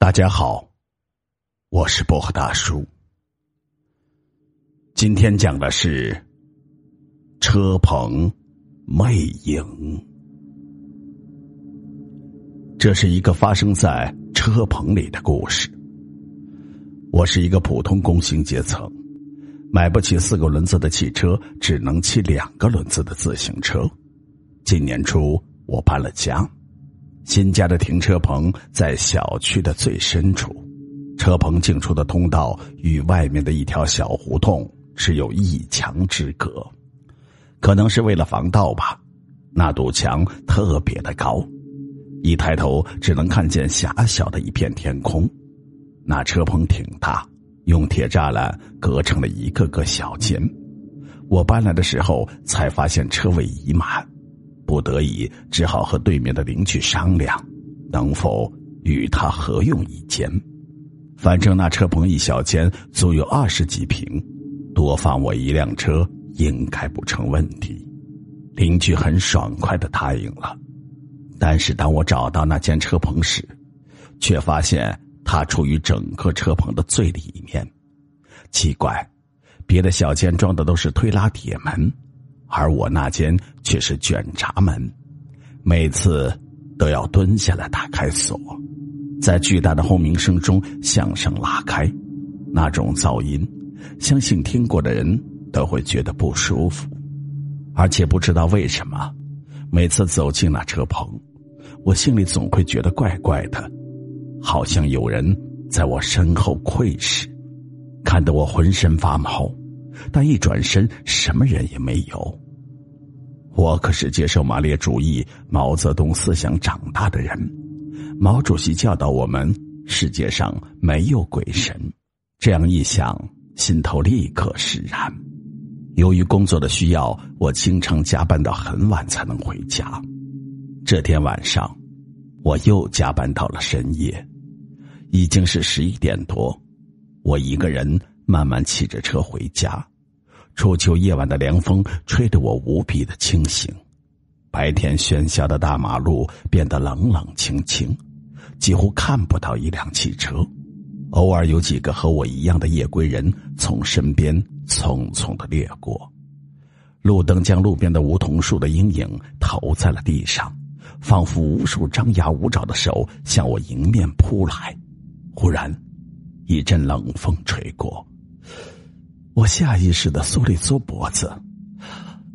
大家好，我是薄荷大叔。今天讲的是车棚魅影。这是一个发生在车棚里的故事。我是一个普通工薪阶层，买不起四个轮子的汽车，只能骑两个轮子的自行车。今年初，我搬了家。新家的停车棚在小区的最深处，车棚进出的通道与外面的一条小胡同只有一墙之隔，可能是为了防盗吧。那堵墙特别的高，一抬头只能看见狭小的一片天空。那车棚挺大，用铁栅栏隔成了一个个小间。我搬来的时候才发现车位已满。不得已，只好和对面的邻居商量，能否与他合用一间。反正那车棚一小间足有二十几平，多放我一辆车应该不成问题。邻居很爽快的答应了。但是当我找到那间车棚时，却发现它处于整个车棚的最里面。奇怪，别的小间装的都是推拉铁门。而我那间却是卷闸门，每次都要蹲下来打开锁，在巨大的轰鸣声中向上拉开，那种噪音，相信听过的人都会觉得不舒服，而且不知道为什么，每次走进那车棚，我心里总会觉得怪怪的，好像有人在我身后窥视，看得我浑身发毛。但一转身，什么人也没有。我可是接受马列主义、毛泽东思想长大的人。毛主席教导我们：世界上没有鬼神。这样一想，心头立刻释然。由于工作的需要，我经常加班到很晚才能回家。这天晚上，我又加班到了深夜，已经是十一点多。我一个人慢慢骑着车回家。初秋夜晚的凉风吹得我无比的清醒，白天喧嚣的大马路变得冷冷清清，几乎看不到一辆汽车，偶尔有几个和我一样的夜归人从身边匆匆的掠过。路灯将路边的梧桐树的阴影投在了地上，仿佛无数张牙舞爪的手向我迎面扑来。忽然，一阵冷风吹过。我下意识的缩了缩脖子，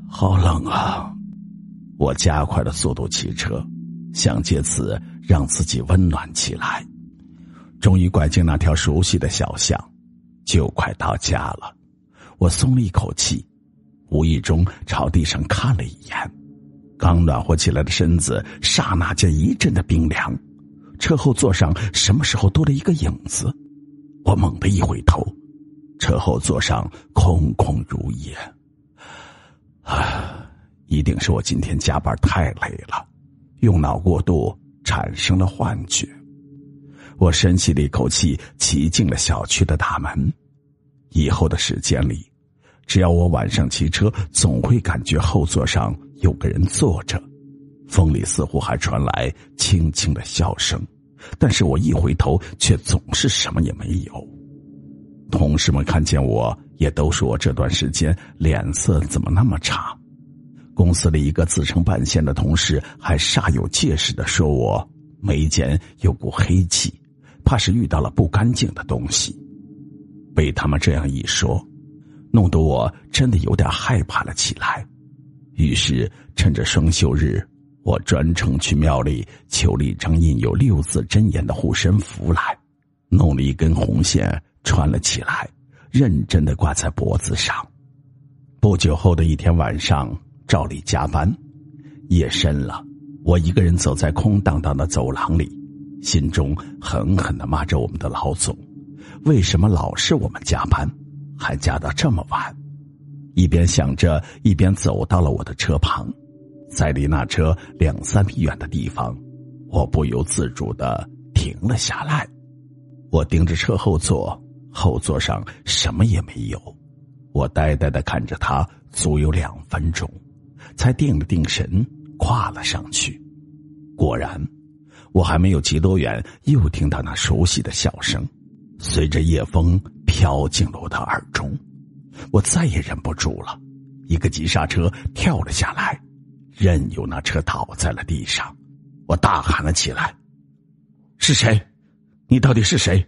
好冷啊！我加快了速度骑车，想借此让自己温暖起来。终于拐进那条熟悉的小巷，就快到家了。我松了一口气，无意中朝地上看了一眼，刚暖和起来的身子刹那间一阵的冰凉。车后座上什么时候多了一个影子？我猛地一回头。车后座上空空如也，啊，一定是我今天加班太累了，用脑过度产生了幻觉。我深吸了一口气，骑进了小区的大门。以后的时间里，只要我晚上骑车，总会感觉后座上有个人坐着，风里似乎还传来轻轻的笑声，但是我一回头，却总是什么也没有。同事们看见我，也都说我这段时间脸色怎么那么差。公司里一个自称半仙的同事还煞有介事的说我眉间有股黑气，怕是遇到了不干净的东西。被他们这样一说，弄得我真的有点害怕了起来。于是趁着双休日，我专程去庙里求了一张印有六字真言的护身符来，弄了一根红线。穿了起来，认真的挂在脖子上。不久后的一天晚上，照例加班，夜深了，我一个人走在空荡荡的走廊里，心中狠狠的骂着我们的老总：为什么老是我们加班，还加到这么晚？一边想着，一边走到了我的车旁，在离那车两三米远的地方，我不由自主的停了下来。我盯着车后座。后座上什么也没有，我呆呆的看着他，足有两分钟，才定了定神，跨了上去。果然，我还没有骑多远，又听到那熟悉的笑声，随着夜风飘进了我的耳中。我再也忍不住了，一个急刹车跳了下来，任由那车倒在了地上。我大喊了起来：“是谁？你到底是谁？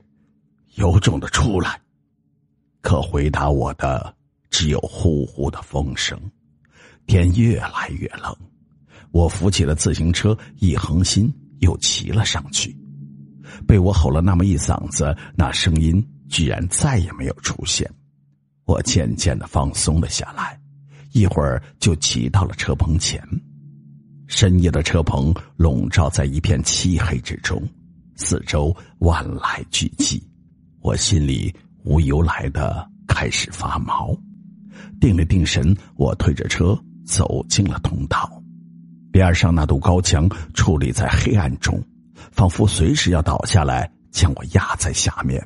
有种的出来！”可回答我的只有呼呼的风声。天越来越冷，我扶起了自行车，一横心又骑了上去。被我吼了那么一嗓子，那声音居然再也没有出现。我渐渐的放松了下来，一会儿就骑到了车棚前。深夜的车棚笼罩在一片漆黑之中，四周万籁俱寂，我心里无由来的开始发毛。定了定神，我推着车走进了通道，边上那堵高墙矗立在黑暗中，仿佛随时要倒下来将我压在下面。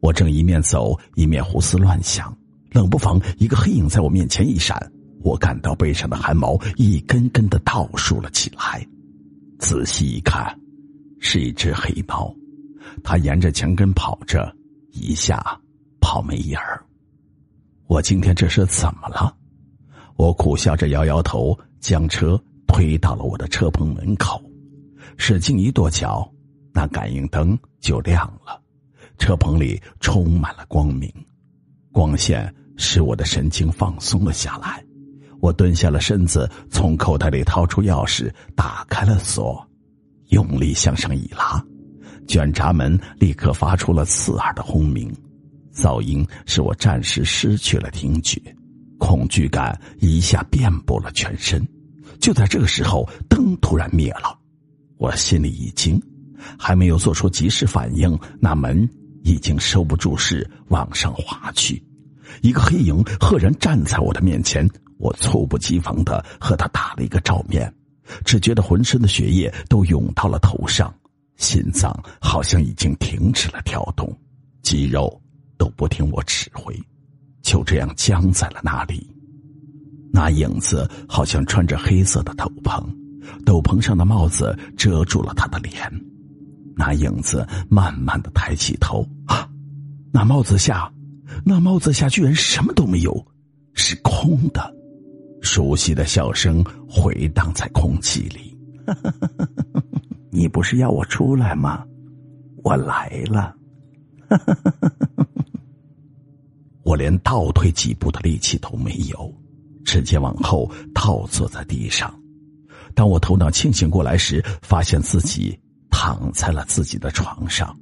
我正一面走一面胡思乱想，冷不防一个黑影在我面前一闪。我感到背上的汗毛一根根的倒竖了起来，仔细一看，是一只黑猫，他沿着墙根跑着，一下跑没影儿。我今天这是怎么了？我苦笑着摇摇头，将车推到了我的车棚门口，使劲一跺脚，那感应灯就亮了，车棚里充满了光明，光线使我的神经放松了下来。我蹲下了身子，从口袋里掏出钥匙，打开了锁，用力向上一拉，卷闸门立刻发出了刺耳的轰鸣，噪音使我暂时失去了听觉，恐惧感一下遍布了全身。就在这个时候，灯突然灭了，我心里一惊，还没有做出及时反应，那门已经收不住势往上滑去，一个黑影赫然站在我的面前。我猝不及防的和他打了一个照面，只觉得浑身的血液都涌到了头上，心脏好像已经停止了跳动，肌肉都不听我指挥，就这样僵在了那里。那影子好像穿着黑色的斗篷，斗篷上的帽子遮住了他的脸。那影子慢慢的抬起头，啊，那帽子下，那帽子下居然什么都没有，是空的。熟悉的笑声回荡在空气里。你不是要我出来吗？我来了。我连倒退几步的力气都没有，直接往后倒坐在地上。当我头脑清醒过来时，发现自己躺在了自己的床上。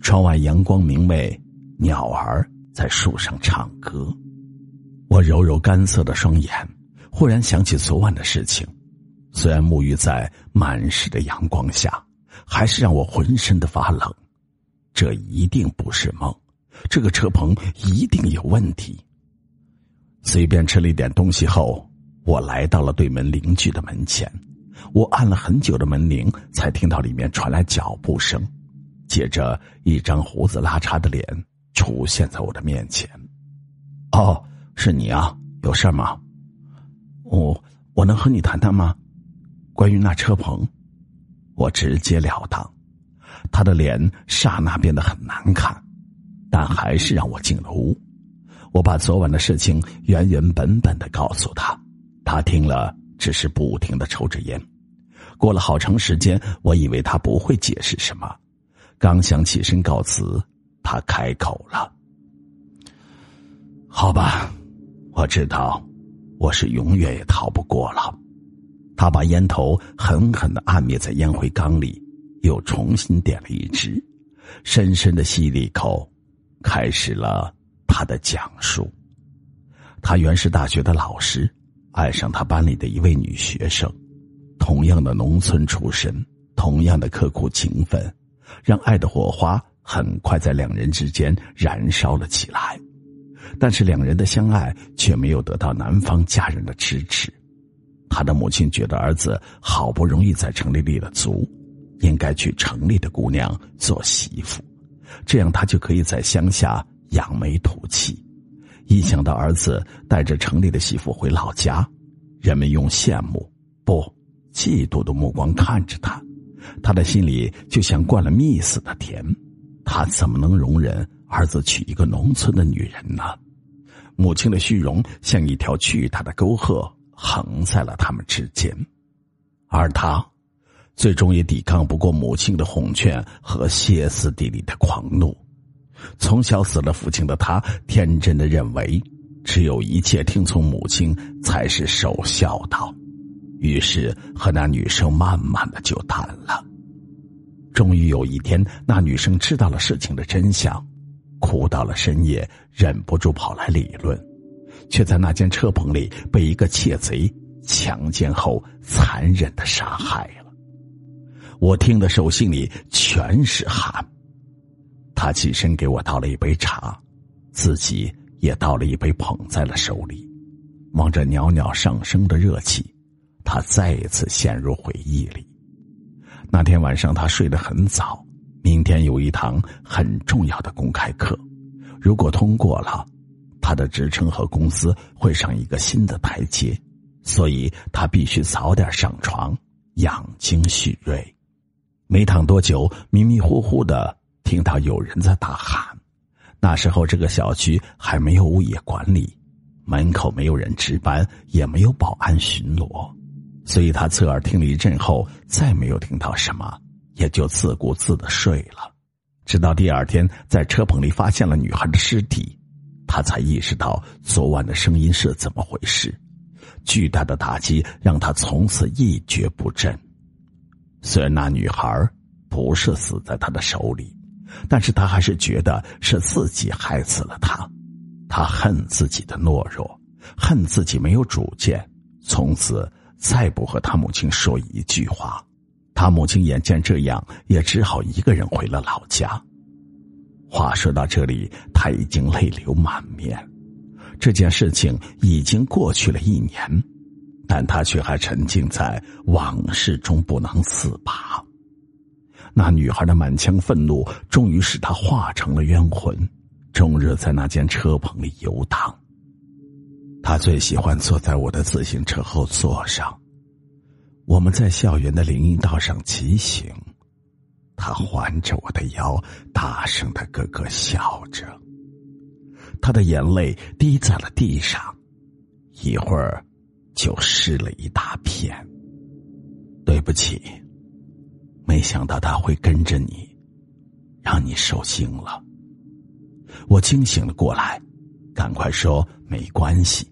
窗外阳光明媚，鸟儿在树上唱歌。我揉揉干涩的双眼。忽然想起昨晚的事情，虽然沐浴在满室的阳光下，还是让我浑身的发冷。这一定不是梦，这个车棚一定有问题。随便吃了一点东西后，我来到了对门邻居的门前。我按了很久的门铃，才听到里面传来脚步声，接着一张胡子拉碴的脸出现在我的面前。哦，是你啊，有事吗？我我能和你谈谈吗？关于那车棚，我直截了当。他的脸刹那变得很难看，但还是让我进了屋。我把昨晚的事情原原本本的告诉他，他听了只是不停的抽着烟。过了好长时间，我以为他不会解释什么，刚想起身告辞，他开口了：“好吧，我知道。”我是永远也逃不过了。他把烟头狠狠的按灭在烟灰缸里，又重新点了一支，深深的吸了一口，开始了他的讲述。他原是大学的老师，爱上他班里的一位女学生，同样的农村出身，同样的刻苦勤奋，让爱的火花很快在两人之间燃烧了起来。但是两人的相爱却没有得到男方家人的支持，他的母亲觉得儿子好不容易在城里立了足，应该娶城里的姑娘做媳妇，这样他就可以在乡下扬眉吐气。一想到儿子带着城里的媳妇回老家，人们用羡慕不嫉妒的目光看着他，他的心里就像灌了蜜似的甜。他怎么能容忍儿子娶一个农村的女人呢？母亲的虚荣像一条巨大的沟壑，横在了他们之间，而他最终也抵抗不过母亲的哄劝和歇斯底里的狂怒。从小死了父亲的他，天真的认为，只有一切听从母亲才是守孝道，于是和那女生慢慢的就淡了。终于有一天，那女生知道了事情的真相。哭到了深夜，忍不住跑来理论，却在那间车棚里被一个窃贼强奸后残忍的杀害了。我听的手心里全是汗。他起身给我倒了一杯茶，自己也倒了一杯捧在了手里，望着袅袅上升的热气，他再一次陷入回忆里。那天晚上他睡得很早。明天有一堂很重要的公开课，如果通过了，他的职称和公司会上一个新的台阶，所以他必须早点上床养精蓄锐。没躺多久，迷迷糊糊的听到有人在大喊。那时候这个小区还没有物业管理，门口没有人值班，也没有保安巡逻，所以他侧耳听了一阵后，再没有听到什么。也就自顾自的睡了，直到第二天在车棚里发现了女孩的尸体，他才意识到昨晚的声音是怎么回事。巨大的打击让他从此一蹶不振。虽然那女孩不是死在他的手里，但是他还是觉得是自己害死了她。他恨自己的懦弱，恨自己没有主见，从此再不和他母亲说一句话。他母亲眼见这样，也只好一个人回了老家。话说到这里，他已经泪流满面。这件事情已经过去了一年，但他却还沉浸在往事中不能自拔。那女孩的满腔愤怒，终于使他化成了冤魂，终日在那间车棚里游荡。他最喜欢坐在我的自行车后座上。我们在校园的林荫道上骑行，他环着我的腰，大声的咯咯笑着。他的眼泪滴在了地上，一会儿就湿了一大片。对不起，没想到他会跟着你，让你受惊了。我惊醒了过来，赶快说没关系。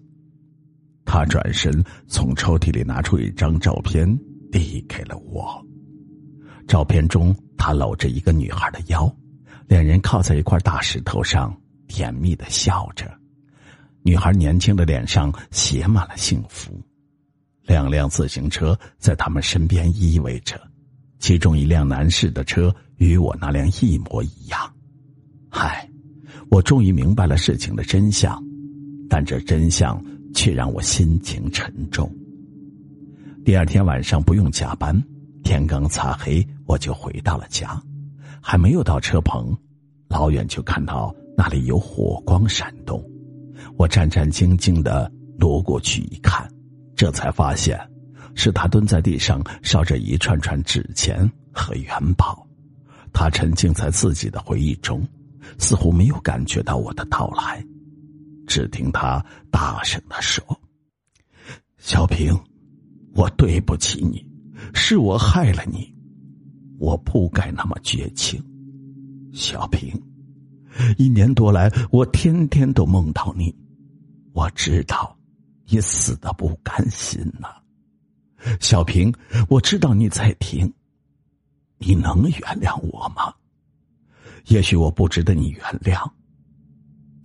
他转身从抽屉里拿出一张照片，递给了我。照片中，他搂着一个女孩的腰，两人靠在一块大石头上，甜蜜的笑着。女孩年轻的脸上写满了幸福。两辆自行车在他们身边依偎着，其中一辆男士的车与我那辆一模一样。嗨，我终于明白了事情的真相，但这真相。却让我心情沉重。第二天晚上不用加班，天刚擦黑我就回到了家，还没有到车棚，老远就看到那里有火光闪动。我战战兢兢的挪过去一看，这才发现是他蹲在地上烧着一串串纸钱和元宝，他沉浸在自己的回忆中，似乎没有感觉到我的到来。只听他大声的说：“小平，我对不起你，是我害了你，我不该那么绝情。小平，一年多来，我天天都梦到你，我知道你死的不甘心呐。小平，我知道你在听，你能原谅我吗？也许我不值得你原谅。”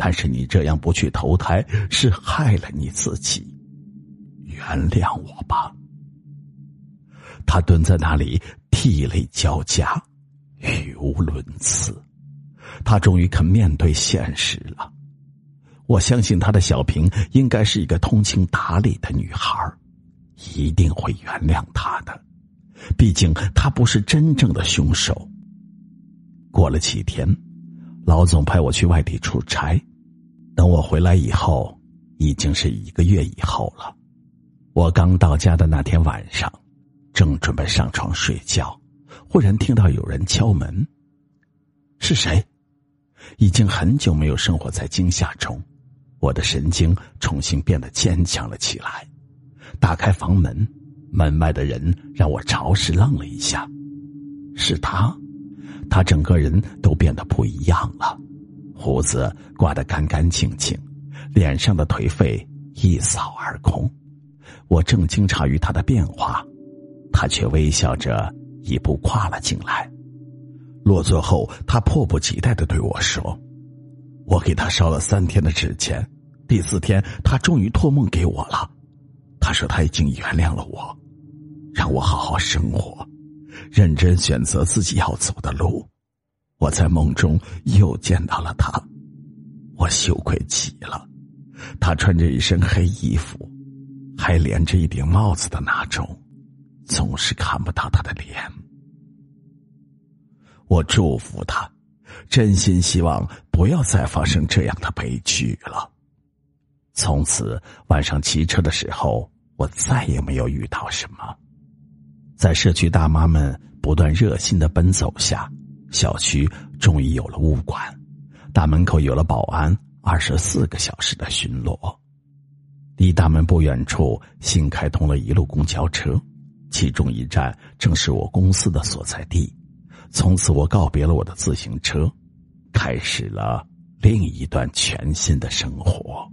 但是你这样不去投胎，是害了你自己。原谅我吧。他蹲在那里，涕泪交加，语无伦次。他终于肯面对现实了。我相信他的小平应该是一个通情达理的女孩，一定会原谅他的。毕竟他不是真正的凶手。过了几天，老总派我去外地出差。等我回来以后，已经是一个月以后了。我刚到家的那天晚上，正准备上床睡觉，忽然听到有人敲门。是谁？已经很久没有生活在惊吓中，我的神经重新变得坚强了起来。打开房门，门外的人让我着实愣了一下。是他，他整个人都变得不一样了，胡子刮得干干净净，脸上的颓废一扫而空。我正惊诧于他的变化，他却微笑着一步跨了进来。落座后，他迫不及待的对我说：“我给他烧了三天的纸钱，第四天他终于托梦给我了。他说他已经原谅了我，让我好好生活，认真选择自己要走的路。我在梦中又见到了他，我羞愧极了。他穿着一身黑衣服，还连着一顶帽子的那种，总是看不到他的脸。”我祝福他，真心希望不要再发生这样的悲剧了。从此晚上骑车的时候，我再也没有遇到什么。在社区大妈们不断热心的奔走下，小区终于有了物管，大门口有了保安，二十四个小时的巡逻。离大门不远处新开通了一路公交车，其中一站正是我公司的所在地。从此，我告别了我的自行车，开始了另一段全新的生活。